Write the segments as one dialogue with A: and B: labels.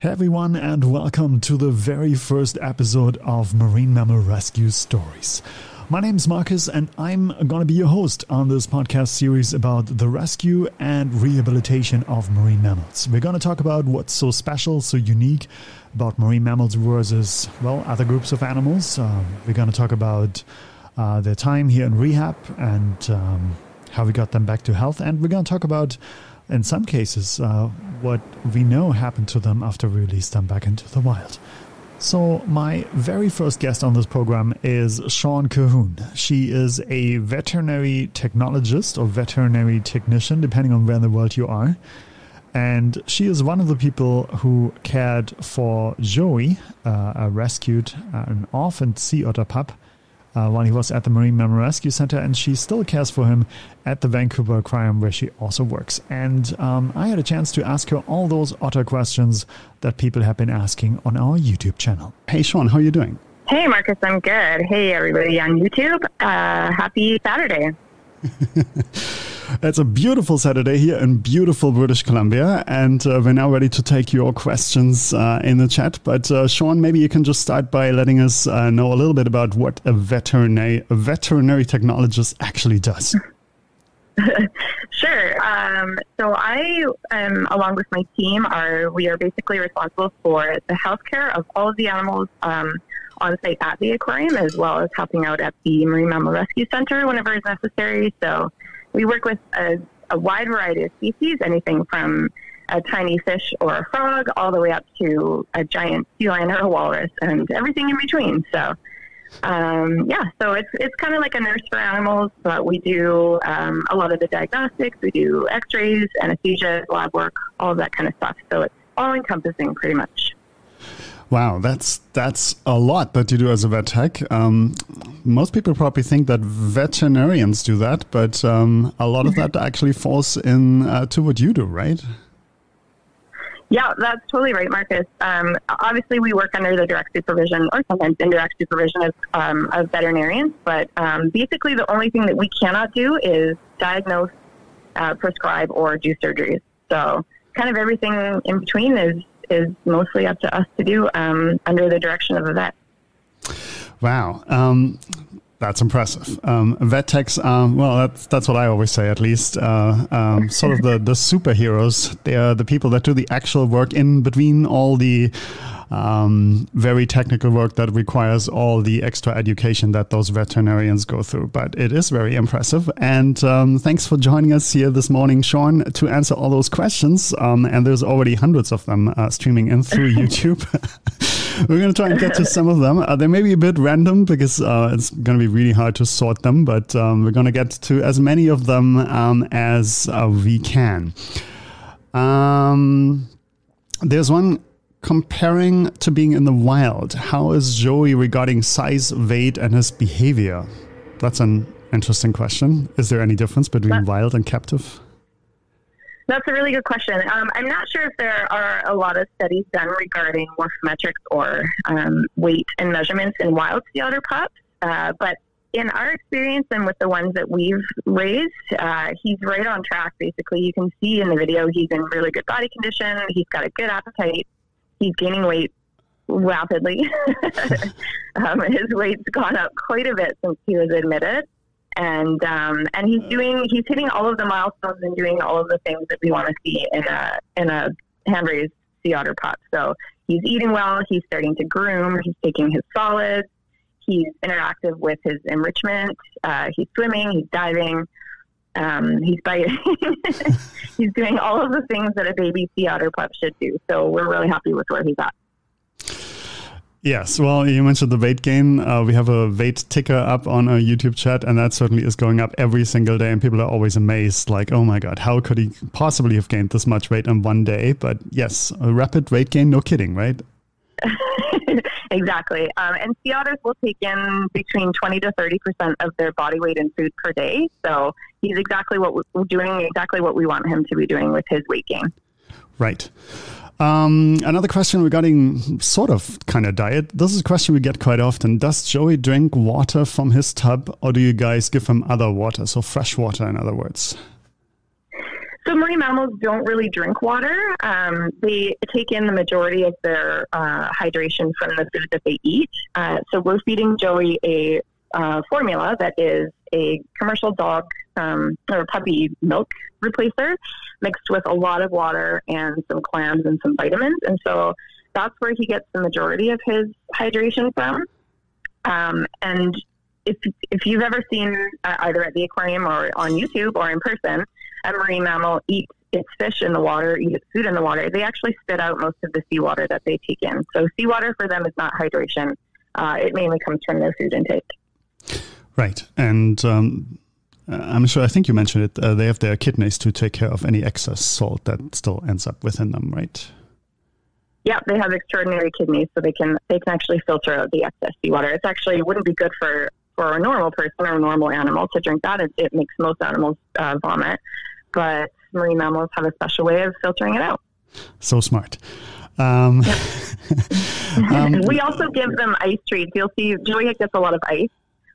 A: Hey everyone, and welcome to the very first episode of Marine Mammal Rescue Stories. My name is Marcus, and I'm going to be your host on this podcast series about the rescue and rehabilitation of marine mammals. We're going to talk about what's so special, so unique about marine mammals versus, well, other groups of animals. Um, we're going to talk about uh, their time here in rehab and um, how we got them back to health, and we're going to talk about in some cases, uh, what we know happened to them after we released them back into the wild. So, my very first guest on this program is Sean Cahoon. She is a veterinary technologist or veterinary technician, depending on where in the world you are. And she is one of the people who cared for Joey, uh, a rescued, uh, an orphaned sea otter pup, uh, while he was at the Marine Mammal Rescue Center, and she still cares for him at the Vancouver Aquarium, where she also works. And um, I had a chance to ask her all those otter questions that people have been asking on our YouTube channel. Hey, Sean, how are you doing?
B: Hey, Marcus, I'm good. Hey, everybody on YouTube. Uh, happy Saturday.
A: It's a beautiful Saturday here in beautiful British Columbia, and uh, we're now ready to take your questions uh, in the chat. But uh, Shawn, maybe you can just start by letting us uh, know a little bit about what a veterinary a veterinary technologist actually does.
B: sure. Um, so I, um, along with my team, are we are basically responsible for the healthcare of all of the animals um, on site at the aquarium, as well as helping out at the Marine Mammal Rescue Center whenever is necessary. So we work with a, a wide variety of species, anything from a tiny fish or a frog all the way up to a giant sea lion or a walrus and everything in between. So, um, yeah, so it's it's kind of like a nurse for animals, but we do um, a lot of the diagnostics. We do X-rays, anesthesia, lab work, all that kind of stuff. So it's all encompassing, pretty much.
A: Wow, that's that's a lot that you do as a vet tech. Um, most people probably think that veterinarians do that, but um, a lot of that actually falls in uh, to what you do, right?
B: Yeah, that's totally right, Marcus. Um, obviously, we work under the direct supervision or sometimes indirect supervision of, um, of veterinarians, but um, basically, the only thing that we cannot do is diagnose, uh, prescribe, or do surgeries. So, kind of everything in between is is mostly up to us to do um, under the direction of a vet.
A: Wow. Um, that's impressive. Um, vet techs, um, well, that's that's what I always say. At least, uh, um, sort of the the superheroes. They are the people that do the actual work in between all the um, very technical work that requires all the extra education that those veterinarians go through. But it is very impressive. And um, thanks for joining us here this morning, Sean, to answer all those questions. Um, and there's already hundreds of them uh, streaming in through YouTube. We're going to try and get to some of them. Uh, they may be a bit random because uh, it's going to be really hard to sort them, but um, we're going to get to as many of them um, as uh, we can. Um, there's one comparing to being in the wild. How is Joey regarding size, weight, and his behavior? That's an interesting question. Is there any difference between wild and captive?
B: That's a really good question. Um, I'm not sure if there are a lot of studies done regarding morphometrics or um, weight and measurements in wild sea otter pups, uh, but in our experience and with the ones that we've raised, uh, he's right on track. Basically, you can see in the video he's in really good body condition. He's got a good appetite. He's gaining weight rapidly. um, his weight's gone up quite a bit since he was admitted and um, and he's doing he's hitting all of the milestones and doing all of the things that we want to see in a in a hand raised sea otter pup. So he's eating well. He's starting to groom. He's taking his solids. He's interactive with his enrichment. Uh, he's swimming. He's diving. Um, he's biting. he's doing all of the things that a baby sea otter pup should do. So we're really happy with where he's at.
A: Yes, well, you mentioned the weight gain. Uh, we have a weight ticker up on our YouTube chat, and that certainly is going up every single day. And people are always amazed, like, "Oh my god, how could he possibly have gained this much weight in one day?" But yes, a rapid weight gain, no kidding, right?
B: exactly. Um, and sea otters will take in between 20 to 30 percent of their body weight in food per day. So he's exactly what we're doing, exactly what we want him to be doing with his weight gain.
A: Right. Um, another question regarding sort of kind of diet. This is a question we get quite often. Does Joey drink water from his tub, or do you guys give him other water, so fresh water, in other words?
B: So marine mammals don't really drink water. Um, they take in the majority of their uh, hydration from the food that they eat. Uh, so we're feeding Joey a uh, formula that is a commercial dog um, or puppy milk replacer mixed with a lot of water and some clams and some vitamins. And so that's where he gets the majority of his hydration from. Um, and if, if you've ever seen uh, either at the aquarium or on YouTube or in person, a marine mammal eats its fish in the water, eat its food in the water, they actually spit out most of the seawater that they take in. So seawater for them is not hydration. Uh, it mainly comes from their food intake.
A: Right. And um, I'm sure, I think you mentioned it, uh, they have their kidneys to take care of any excess salt that still ends up within them, right?
B: Yeah, they have extraordinary kidneys, so they can they can actually filter out the excess seawater. It's actually it wouldn't be good for for a normal person or a normal animal to drink that. It, it makes most animals uh, vomit, but marine mammals have a special way of filtering it out.
A: So smart. Um,
B: um, we also give them ice treats. You'll see Joey gets a lot of ice.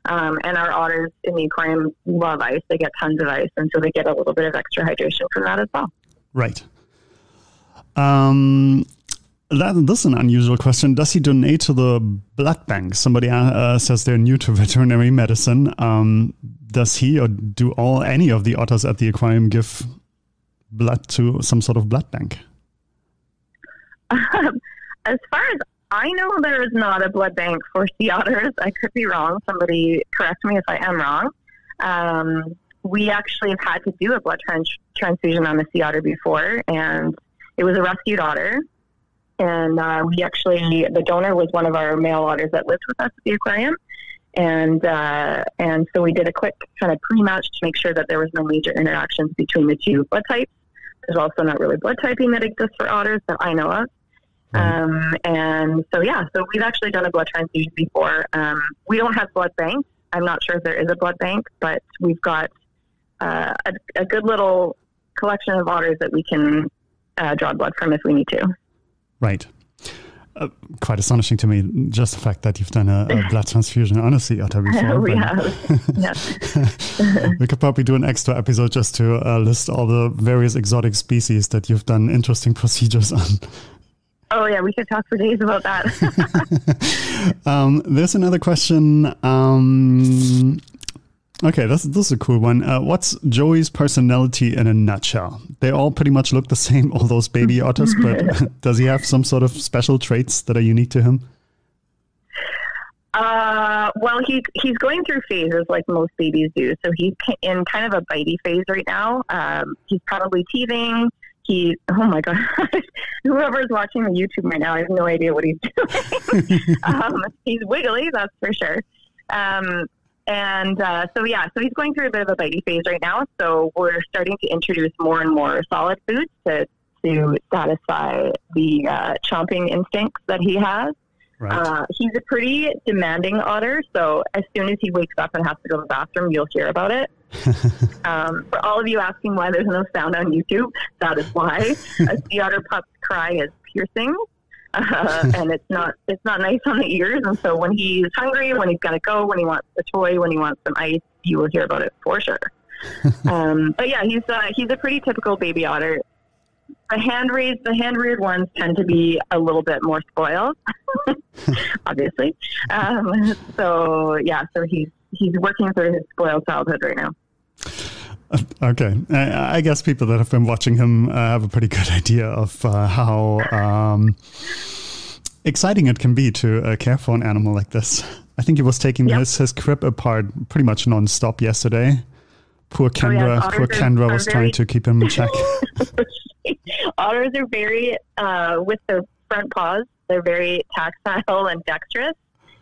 B: Um, and our otters in the aquarium love ice. They get tons of ice, and so they get a little bit of extra hydration from that as well.
A: Right. Um, that, this is an unusual question. Does he donate to the blood bank? Somebody uh, says they're new to veterinary medicine. Um, does he or do all any of the otters at the aquarium give blood to some sort of blood bank?
B: as far as I know, there is not a blood bank for sea otters. I could be wrong. Somebody correct me if I am wrong. Um, we actually have had to do a blood trans- transfusion on a sea otter before, and it was a rescued otter and uh, we actually the donor was one of our male otters that lived with us at the aquarium, and uh, and so we did a quick kind of pre-match to make sure that there was no major interactions between the two blood types. There's also not really blood typing that exists for otters that I know of. Um, and so, yeah, so we've actually done a blood transfusion before. Um, we don't have blood banks. I'm not sure if there is a blood bank, but we've got uh, a, a, good little collection of otters that we can uh, draw blood from if we need to.
A: Right. Uh, quite astonishing to me, just the fact that you've done a, a blood transfusion Honestly, a sea otter before.
B: we have.
A: we could probably do an extra episode just to uh, list all the various exotic species that you've done interesting procedures on.
B: Oh yeah, we could talk for days about that.
A: um, there's another question. Um, Okay, this, this is a cool one. Uh, what's Joey's personality in a nutshell? They all pretty much look the same, all those baby otters, but does he have some sort of special traits that are unique to him?
B: Uh, well, he, he's going through phases like most babies do. So he's in kind of a bitey phase right now. Um, he's probably teething. He, oh my God, whoever's watching the YouTube right now, I have no idea what he's doing. um, he's wiggly, that's for sure. Um, and uh, so, yeah, so he's going through a bit of a bitey phase right now. So we're starting to introduce more and more solid foods to, to satisfy the uh, chomping instincts that he has. Right. Uh, he's a pretty demanding otter, so as soon as he wakes up and has to go to the bathroom, you'll hear about it. um, for all of you asking why there's no sound on YouTube, that is why. a sea otter pup's cry is piercing uh, and it's not it's not nice on the ears. And so when he's hungry, when he's got to go, when he wants a toy, when he wants some ice, you will hear about it for sure. um, but yeah, he's uh, he's a pretty typical baby otter. The hand raised, the hand reared ones tend to be a little bit more spoiled, obviously. Um, so yeah, so he's he's working through his spoiled childhood right now.
A: Okay, I, guess people that have been watching him uh, have a pretty good idea of uh, how um, exciting it can be to uh, care for an animal like this. I think he was taking yep. his, his crib apart pretty much non-stop yesterday. Poor Kendra, oh, yeah. poor Kendra was very... trying to keep him in check.
B: Otters are very, uh, with their front paws, they're very tactile and dexterous,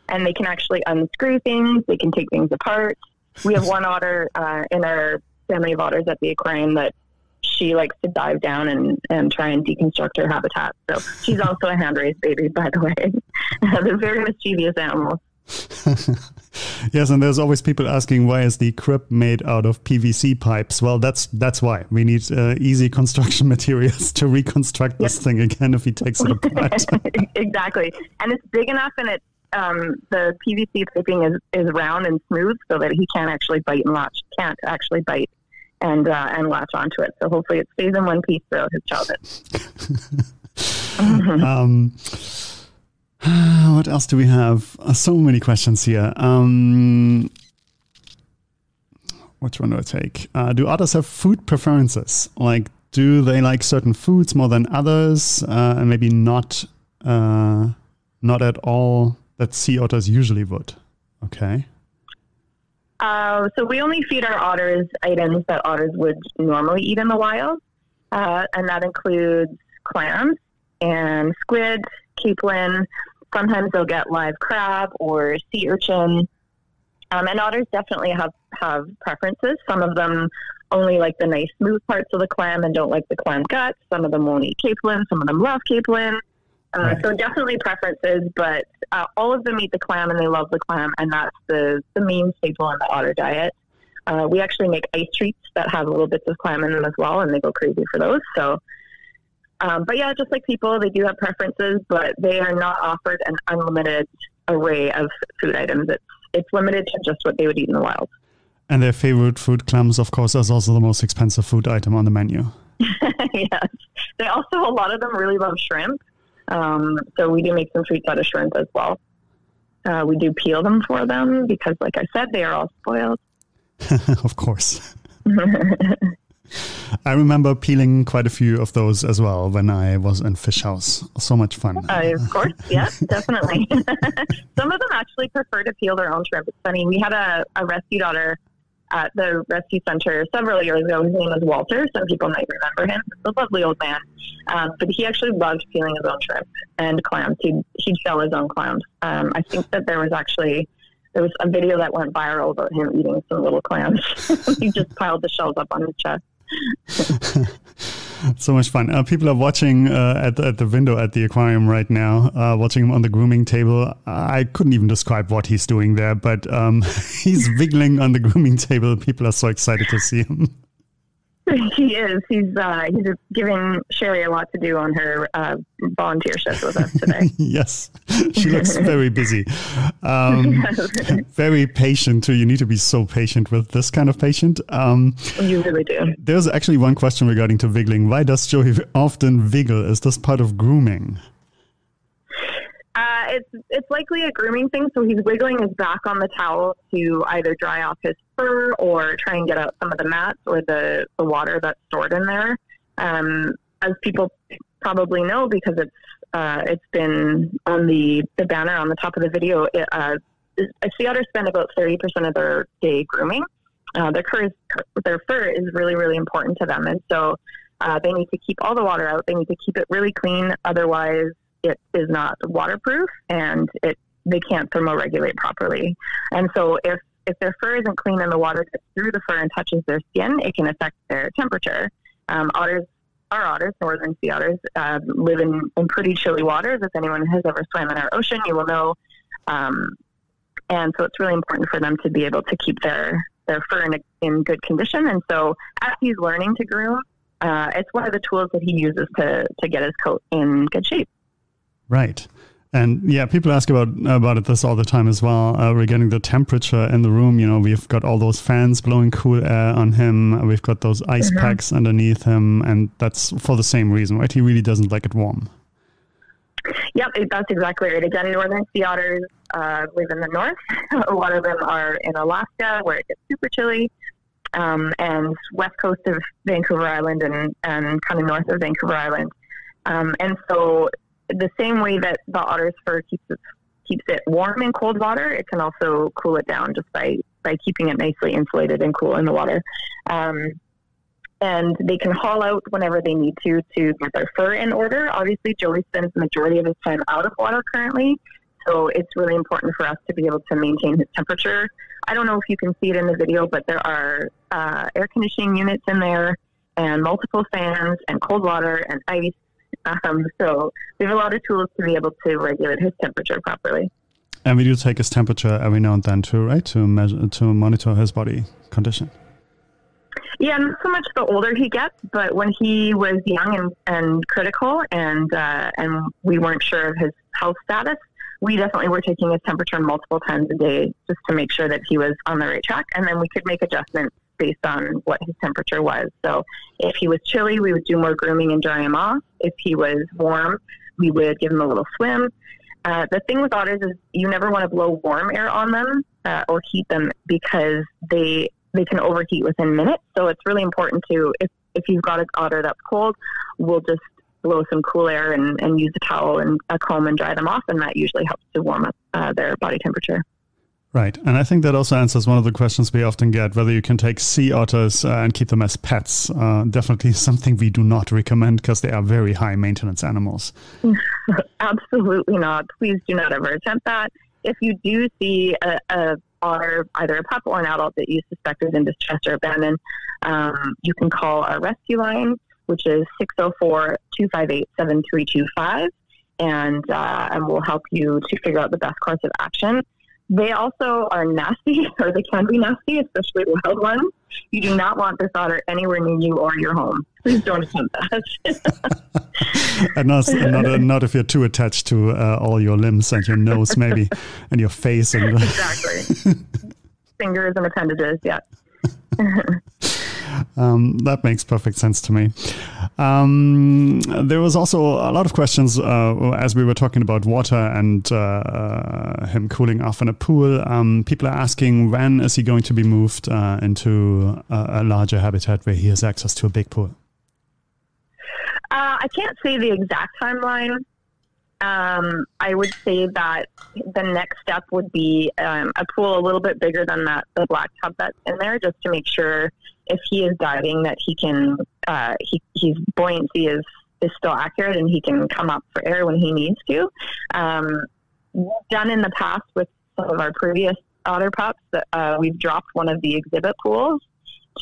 B: and they can actually unscrew things. They can take things apart. We have one otter uh, in our family of otters at the aquarium that she likes to dive down and, and try and deconstruct her habitat. So she's also a hand raised baby, by the way. They're very mischievous animals.
A: yes, and there's always people asking why is the crib made out of PVC pipes? Well, that's that's why we need uh, easy construction materials to reconstruct this yep. thing again if he takes it apart.
B: exactly, and it's big enough and it's um, the PVC piping is, is round and smooth so that he can't actually bite and latch, can't actually bite and uh, and latch onto it. So hopefully it stays in one piece throughout his childhood.
A: um, what else do we have? Uh, so many questions here. Um, which one do I take? Uh, do otters have food preferences? Like, do they like certain foods more than others, uh, and maybe not uh, not at all that sea otters usually would? Okay.
B: Uh, so we only feed our otters items that otters would normally eat in the wild, uh, and that includes clams and squid, capelin. Sometimes they'll get live crab or sea urchin. Um, and otters definitely have, have preferences. Some of them only like the nice smooth parts of the clam and don't like the clam guts. Some of them won't eat capelin. Some of them love capelin. Uh, right. So definitely preferences, but uh, all of them eat the clam and they love the clam, and that's the, the main staple in the otter diet. Uh, we actually make ice treats that have little bits of clam in them as well, and they go crazy for those. So, um, but yeah, just like people, they do have preferences, but they are not offered an unlimited array of food items. It's it's limited to just what they would eat in the wild.
A: And their favorite food, clams, of course, is also the most expensive food item on the menu.
B: yes, they also a lot of them really love shrimp. Um, so we do make some treats out of shrimp as well. Uh, we do peel them for them because, like I said, they are all spoiled.
A: of course. I remember peeling quite a few of those as well when I was in Fish House. So much fun.
B: Uh, of course, yes, definitely. Some of them actually prefer to peel their own shrimp. It's funny. We had a, a rescue otter at the rescue center several years ago. His name was Walter. Some people might remember him. A lovely old man. Um, but he actually loved peeling his own shrimp and clams. He'd, he'd shell his own clams. Um, I think that there was actually there was a video that went viral about him eating some little clams. he just piled the shells up on his chest.
A: so much fun. Uh, people are watching uh, at, the, at the window at the aquarium right now, uh, watching him on the grooming table. I couldn't even describe what he's doing there, but um, he's wiggling on the grooming table. People are so excited to see him.
B: He is. He's uh, he's giving Sherry a lot to do on her uh, volunteer shift with us today.
A: yes, she looks very busy. Um, very patient too. You need to be so patient with this kind of patient.
B: Um, you really do.
A: There's actually one question regarding to wiggling. Why does Joey often wiggle? Is this part of grooming?
B: Uh, it's it's likely a grooming thing. So he's wiggling his back on the towel to either dry off his fur or try and get out some of the mats or the, the water that's stored in there. Um, as people probably know, because it's uh, it's been on the, the banner on the top of the video, it, uh, sea otters spend about thirty percent of their day grooming. Uh, their fur is their fur is really really important to them, and so uh, they need to keep all the water out. They need to keep it really clean, otherwise it is not waterproof and it they can't thermoregulate properly. And so if if their fur isn't clean and the water gets through the fur and touches their skin, it can affect their temperature. Um, otters, our otters, northern sea otters, uh, live in, in pretty chilly waters. If anyone has ever swam in our ocean, you will know. Um, and so it's really important for them to be able to keep their, their fur in, a, in good condition. And so as he's learning to groom, uh, it's one of the tools that he uses to, to get his coat in good shape.
A: Right. And yeah, people ask about about it this all the time as well uh, regarding the temperature in the room. You know, we've got all those fans blowing cool air on him. We've got those ice mm-hmm. packs underneath him, and that's for the same reason, right? He really doesn't like it warm.
B: Yep, that's exactly right. Again, northern sea otters uh, live in the north. a lot of them are in Alaska, where it gets super chilly, um, and west coast of Vancouver Island, and and kind of north of Vancouver Island. Um, and so the same way that the otter's fur keeps it, keeps it warm in cold water, it can also cool it down just by, by keeping it nicely insulated and cool in the water. Um, and they can haul out whenever they need to to get their fur in order. Obviously, Joey spends the majority of his time out of water currently, so it's really important for us to be able to maintain his temperature. I don't know if you can see it in the video, but there are uh, air conditioning units in there, and multiple fans, and cold water, and ice, um, so we have a lot of tools to be able to regulate his temperature properly.
A: And we do take his temperature every now and then too, right? To measure, to monitor his body condition.
B: Yeah, not so much the older he gets, but when he was young and, and critical, and uh, and we weren't sure of his health status, we definitely were taking his temperature multiple times a day just to make sure that he was on the right track, and then we could make adjustments based on what his temperature was. So if he was chilly, we would do more grooming and dry him off. If he was warm, we would give him a little swim. Uh, the thing with otters is you never want to blow warm air on them uh, or heat them because they they can overheat within minutes. So it's really important to if if you've got an otter that's cold, we'll just blow some cool air and, and use a towel and a comb and dry them off, and that usually helps to warm up uh, their body temperature.
A: Right. And I think that also answers one of the questions we often get whether you can take sea otters uh, and keep them as pets. Uh, definitely something we do not recommend because they are very high maintenance animals.
B: Absolutely not. Please do not ever attempt that. If you do see a, a otter, either a pup or an adult that you suspect is in distress or abandoned, um, you can call our rescue line, which is 604 258 7325, and, uh, and we'll help you to figure out the best course of action. They also are nasty, or they can be nasty, especially wild ones. You do not want this otter anywhere near you or your home. Please don't attempt that.
A: and not, not, not, if you're too attached to uh, all your limbs and your nose, maybe, and your face. And
B: exactly. Fingers and appendages, yeah.
A: Um, that makes perfect sense to me. Um, there was also a lot of questions uh, as we were talking about water and uh, uh, him cooling off in a pool. Um, people are asking when is he going to be moved uh, into a, a, larger habitat where he has access to a big pool?
B: Uh, I can't say the exact timeline. Um, I would say that the next step would be um, a pool a little bit bigger than that the black tub that's in there, just to make sure if he is diving that he can uh, he his buoyancy is is still accurate and he can come up for air when he needs to. Um, done in the past with some of our previous otter pups that uh, we've dropped one of the exhibit pools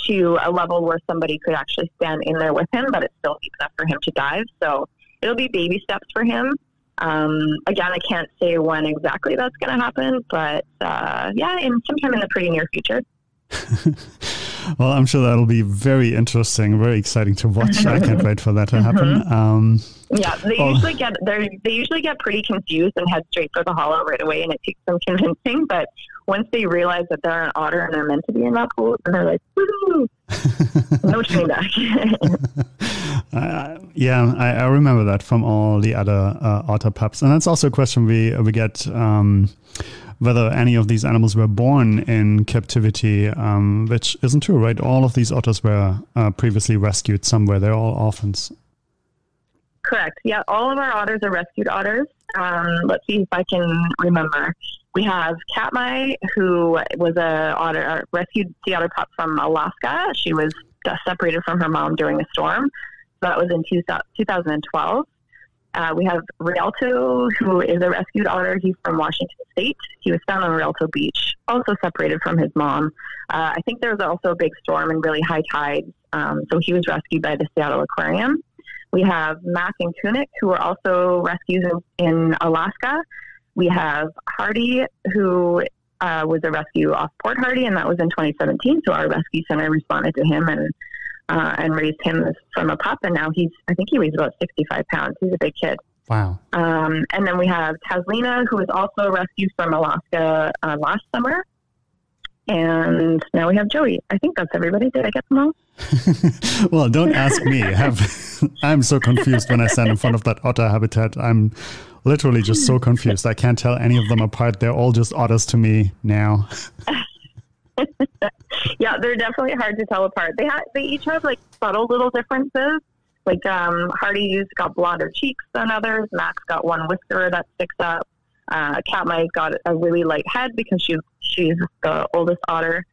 B: to a level where somebody could actually stand in there with him, but it's still deep enough for him to dive. So it'll be baby steps for him. Um, again, I can't say when exactly that's going to happen, but uh, yeah, in sometime in the pretty near future.
A: well, I'm sure that'll be very interesting, very exciting to watch. I can't wait for that to happen. Mm-hmm. Um,
B: yeah, they oh. usually get they they usually get pretty confused and head straight for the hollow right away, and it takes some convincing. But once they realize that they're an otter and they're meant to be in that pool, and they're like, no turning back.
A: Uh, yeah, I, I, remember that from all the other uh, otter pups, and that's also a question we we get um, whether any of these animals were born in captivity, um, which isn't true, right? All of these otters were uh, previously rescued somewhere. They're all orphans.
B: Correct. Yeah, all of our otters are rescued otters. Um, let's see if I can remember. We have Katmai, who was a otter, a rescued sea otter pup from Alaska. She was separated from her mom during a storm. That was in two, 2012. Uh, we have Rialto, who is a rescued otter. He's from Washington State. He was found on Rialto Beach, also separated from his mom. Uh, I think there was also a big storm and really high tides, um, so he was rescued by the Seattle Aquarium. We have Mak and Kunik, who are also rescues in, in Alaska. We have Hardy, who uh, was a rescue off Port Hardy, and that was in 2017. So our rescue center responded to him and uh, and raised him from a pup, and now he's I think he weighs about 65 pounds. He's a big kid.
A: Wow.
B: Um, and then we have Taslina, who was also rescued from Alaska uh, last summer. And now we have Joey. I think that's everybody. Did I get them all?
A: well, don't ask me. Have, I'm so confused when I stand in front of that otter habitat. I'm literally just so confused. I can't tell any of them apart. They're all just otters to me now.
B: yeah, they're definitely hard to tell apart. They have they each have like subtle little differences. Like um, Hardy's got blonder cheeks than others. Max got one whisker that sticks up. Uh, Katmai got a really light head because she's she's the oldest otter.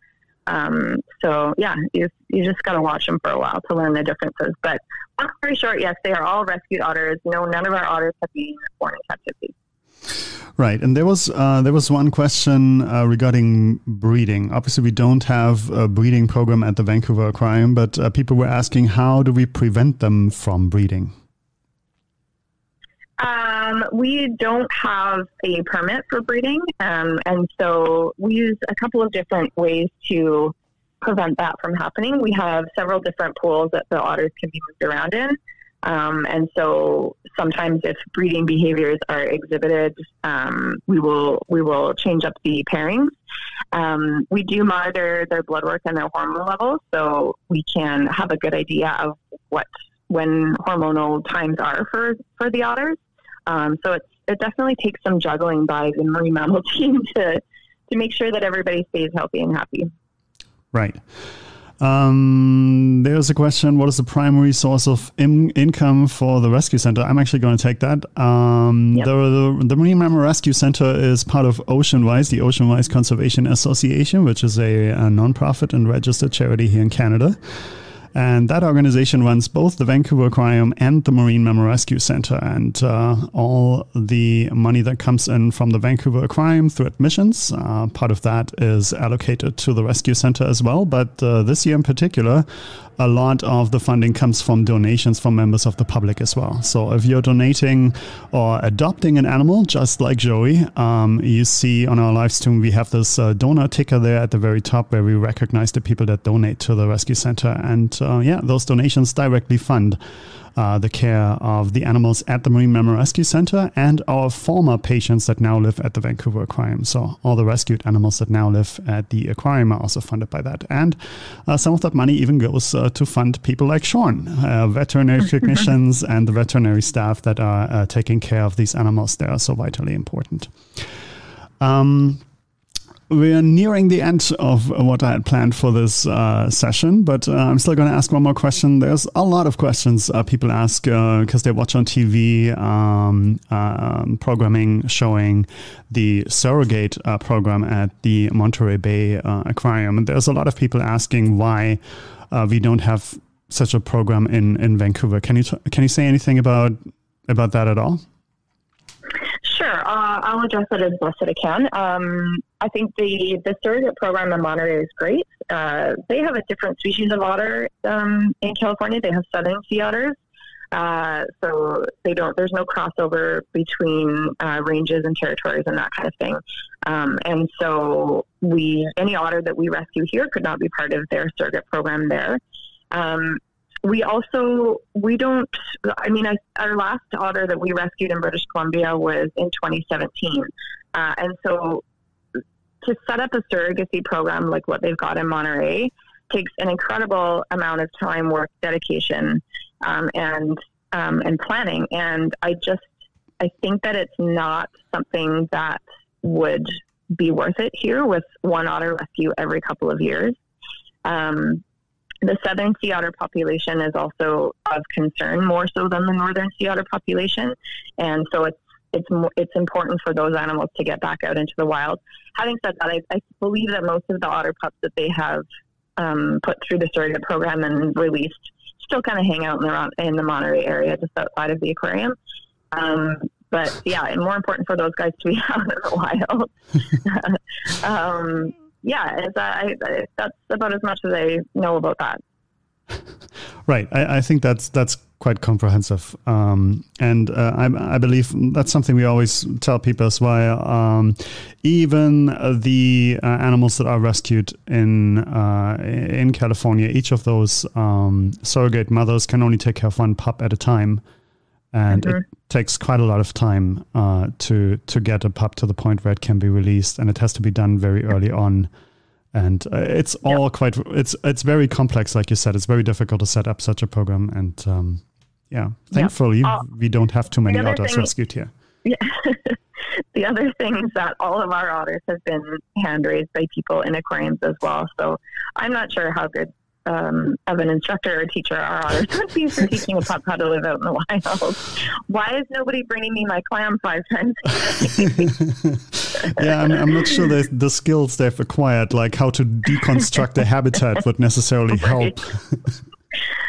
B: Um, so yeah, you you just got to watch them for a while to learn the differences. But long story short, yes, they are all rescued otters. No, none of our otters have been born in captivity.
A: Right, and there was uh, there was one question uh, regarding breeding. Obviously, we don't have a breeding program at the Vancouver Aquarium, but uh, people were asking how do we prevent them from breeding?
B: Um, we don't have a permit for breeding, um, and so we use a couple of different ways to prevent that from happening. We have several different pools that the otters can be moved around in. Um, and so sometimes if breeding behaviors are exhibited, um, we will we will change up the pairings. Um, we do monitor their blood work and their hormone levels, so we can have a good idea of what when hormonal times are for for the otters. Um, so it's it definitely takes some juggling by the marine mammal team to to make sure that everybody stays healthy and happy.
A: Right. Um, there's a question What is the primary source of in- income for the rescue center? I'm actually going to take that. Um, yep. the, the, the, Marine Mammal Rescue Center is part of Oceanwise, the Oceanwise Conservation Association, which is a, a nonprofit and registered charity here in Canada. And that organization runs both the Vancouver Aquarium and the Marine Mammal Rescue Center. And uh, all the money that comes in from the Vancouver Aquarium through admissions, uh, part of that is allocated to the rescue center as well. But uh, this year in particular, a lot of the funding comes from donations from members of the public as well. So if you're donating or adopting an animal, just like Joey, um, you see on our live stream, we have this uh, donor ticker there at the very top where we recognize the people that donate to the rescue center. And uh, yeah, those donations directly fund uh, the care of the animals at the Marine Mammal Rescue Center and our former patients that now live at the Vancouver Aquarium. So all the rescued animals that now live at the aquarium are also funded by that. And uh, some of that money even goes uh, to fund people like Sean, uh, veterinary technicians and the veterinary staff that are uh, taking care of these animals. They are so vitally important. Um, we're nearing the end of what I had planned for this uh, session, but uh, I'm still going to ask one more question. There's a lot of questions uh, people ask because uh, they watch on TV um, um, programming showing the surrogate uh, program at the Monterey Bay uh, Aquarium. And there's a lot of people asking why we don't have such a program in, in Vancouver. Can you can you say anything about about that at all?
B: Sure, I'll address it as best I can. Um, I think the the surrogate program in Monterey is great. Uh, they have a different species of otter um, in California. They have southern sea otters, uh, so they don't. There's no crossover between uh, ranges and territories and that kind of thing. Um, and so we any otter that we rescue here could not be part of their surrogate program there. Um, we also we don't i mean I, our last otter that we rescued in british columbia was in 2017 uh, and so to set up a surrogacy program like what they've got in monterey takes an incredible amount of time work dedication um, and um, and planning. And i just i think that it's not something that would be worth it here with one otter rescue every couple of years. Um, the southern sea otter population is also of concern more so than the northern sea otter population, and so it's it's it's important for those animals to get back out into the wild. Having said that, I, I believe that most of the otter pups that they have um, put through the surrogate program and released still kind of hang out in the in the Monterey area, just outside of the aquarium. Um, but yeah, and more important for those guys to be out in the wild. um, yeah, I, I, that's about as much as I know about that.
A: Right, I, I think that's that's quite comprehensive, um, and uh, I, I, believe that's something we always tell people as well. Um, even the uh, animals that are rescued in uh, in California, each of those um, surrogate mothers can only take care of one pup at a time, and mm-hmm. it takes quite a lot of time uh, to to get a pup to the point where it can be released, and it has to be done very early on. And uh, it's all yep. quite it's it's very complex, like you said. It's very difficult to set up such a program, and um, yeah, thankfully yep. uh, we don't have too many otters thing, rescued here.
B: Yeah. the other thing is that all of our otters have been hand raised by people in aquariums as well. So I'm not sure how good um, of an instructor or teacher otters would be for teaching a pup how to live out in the wild. Why is nobody bringing me my clam five times?
A: yeah, I'm, I'm, not sure the, the skills they've acquired, like how to deconstruct a habitat, would necessarily help.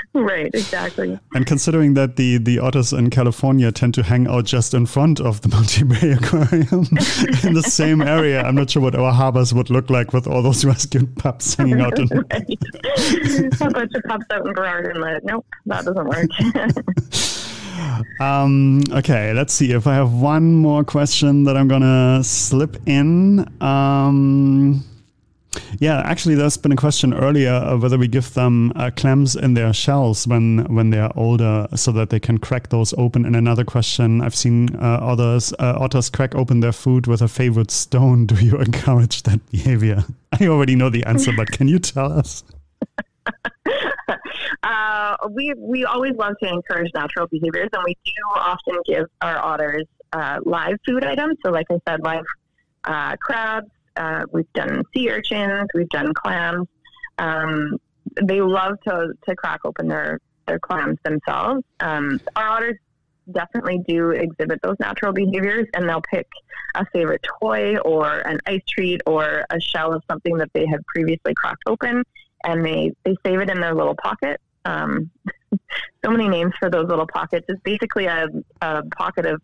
B: right, exactly.
A: And considering that the, the otters in California tend to hang out just in front of the Monterey Bay Aquarium in the same area, I'm not sure what our harbors would look like with all those rescued pups hanging out in
B: right. A bunch of pups out in Burrard Inlet. Nope, that doesn't
A: work. um, okay, let's see if I have one more question that I'm gonna slip in. Um, Yeah, actually, there's been a question earlier of whether we give them uh, clams in their shells when when they're older, so that they can crack those open. And another question I've seen uh, others uh, otters crack open their food with a favorite stone. Do you encourage that behavior? I already know the answer, but can you tell us?
B: Uh, we we always love to encourage natural behaviors, and we do often give our otters uh, live food items. So, like I said, live uh, crabs, uh, we've done sea urchins, we've done clams. Um, they love to, to crack open their, their clams themselves. Um, our otters definitely do exhibit those natural behaviors, and they'll pick a favorite toy or an ice treat or a shell of something that they had previously cracked open, and they, they save it in their little pocket. Um, so many names for those little pockets. It's basically a, a pocket of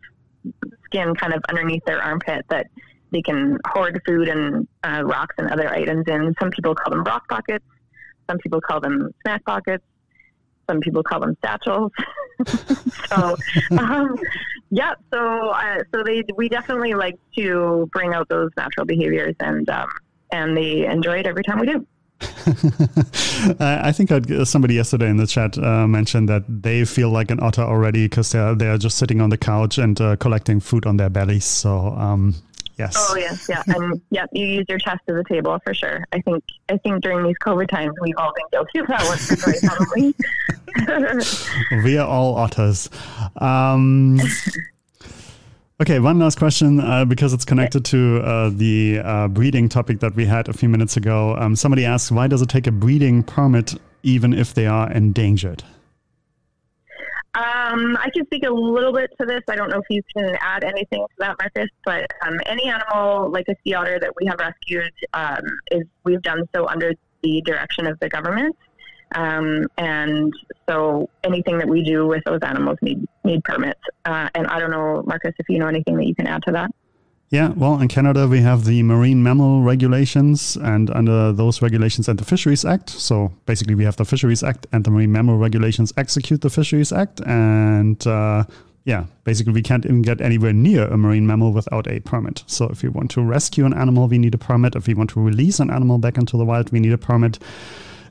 B: skin kind of underneath their armpit that they can hoard food and uh, rocks and other items in. Some people call them rock pockets. Some people call them snack pockets. Some people call them satchels. so, um, yeah. So, uh, so they we definitely like to bring out those natural behaviors, and um, and they enjoy it every time we do.
A: I think I'd, somebody yesterday in the chat uh, mentioned that they feel like an otter already because they're they're just sitting on the couch and uh, collecting food on their bellies. So um, Yes.
B: Oh yes, yeah, and yeah, you use your chest as a table for sure. I think I think during these COVID times we've all been guilty of that
A: twice, we are all otters. Um, okay, one last question uh, because it's connected to uh, the uh, breeding topic that we had a few minutes ago. Um, somebody asked, why does it take a breeding permit even if they are endangered?
B: Um, I can speak a little bit to this. I don't know if you can add anything to that, Marcus, but um, any animal like a sea otter that we have rescued um, is we've done so under the direction of the government. Um, and so anything that we do with those animals need need permits. Uh, and I don't know, Marcus, if you know anything that you can add to that.
A: Yeah, well, in Canada, we have the marine mammal regulations, and under those regulations and the Fisheries Act. So basically, we have the Fisheries Act and the marine mammal regulations execute the Fisheries Act. And uh, yeah, basically, we can't even get anywhere near a marine mammal without a permit. So if we want to rescue an animal, we need a permit. If we want to release an animal back into the wild, we need a permit.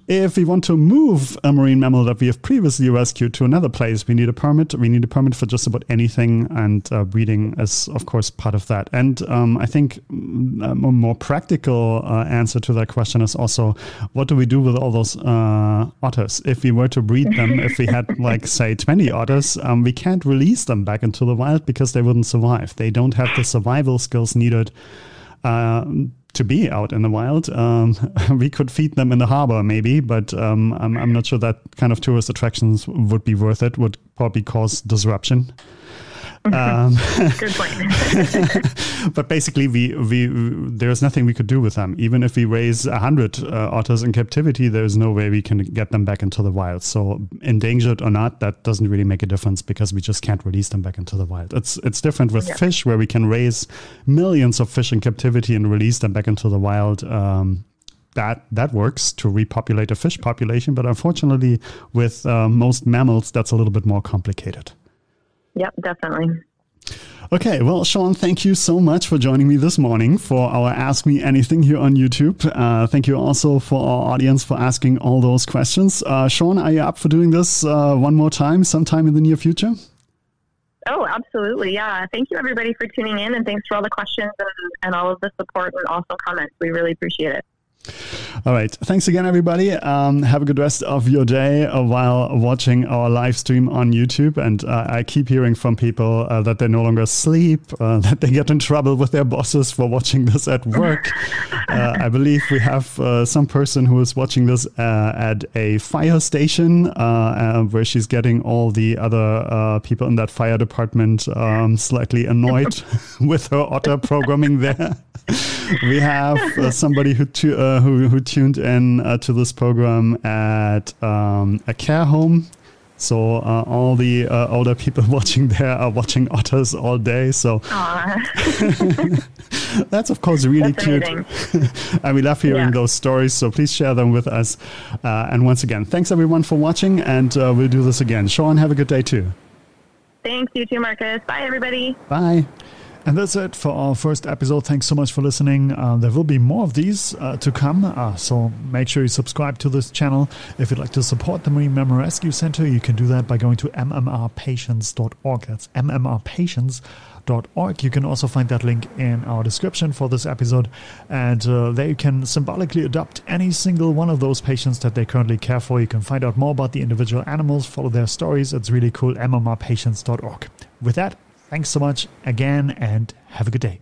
A: If we want to move a marine mammal that we have previously rescued to another place, we need a permit. We need a permit for just about anything, and uh, breeding is, of course, part of that. And um, I think mm, a more practical uh, answer to that question is also what do we do with all those uh, otters? If we were to breed them, if we had, like, say, 20 otters, um, we can't release them back into the wild because they wouldn't survive. They don't have the survival skills needed. Uh, to be out in the wild. Um, we could feed them in the harbor, maybe, but um, I'm, I'm not sure that kind of tourist attractions would be worth it. Would probably cause disruption.
B: Um, Good point.
A: but basically, we, we there's nothing we could do with them. Even if we raise a hundred uh, otters in captivity, there's no way we can get them back into the wild. So endangered or not, that doesn't really make a difference because we just can't release them back into the wild. It's it's different with yeah. fish, where we can raise millions of fish in captivity and release them back into the wild. Um, that that works to repopulate a fish population, but unfortunately, with uh, most mammals, that's a little bit more complicated.
B: Yep, definitely.
A: Okay, well, Sean, thank you so much for joining me this morning for our Ask Me Anything here on YouTube. Uh, thank you also for our audience for asking all those questions. Uh, Sean, are you up for doing this uh, one more time, sometime in the near future?
B: Oh, absolutely. Yeah. Thank you, everybody, for tuning in, and thanks for all the questions and, and all of the support and also comments. We really appreciate it.
A: All right. Thanks again, everybody. Um, have a good rest of your day uh, while watching our live stream on YouTube. And uh, I keep hearing from people uh, that they no longer sleep, uh, that they get in trouble with their bosses for watching this at work. Uh, I believe we have uh, some person who is watching this at a fire station where she's getting all the other people in that fire department um, slightly annoyed with her otter programming there. we have somebody who. Uh, who, who tuned in uh, to this program at um, a care home. So uh, all the uh, older people watching there are watching otters all day. So that's of course really that's cute, and we love hearing yeah. those stories. So please share them with us. Uh, and once again, thanks everyone for watching, and uh, we'll do this again. Sean, have a good day too.
B: Thanks, you too, Marcus. Bye, everybody.
A: Bye. And that's it for our first episode. Thanks so much for listening. Uh, there will be more of these uh, to come, uh, so make sure you subscribe to this channel. If you'd like to support the Marine Mammal Rescue Center, you can do that by going to mmrpatients.org. That's mmrpatients.org. You can also find that link in our description for this episode, and uh, there you can symbolically adopt any single one of those patients that they currently care for. You can find out more about the individual animals, follow their stories. It's really cool. mmrpatients.org. With that, Thanks so much again and have a good day.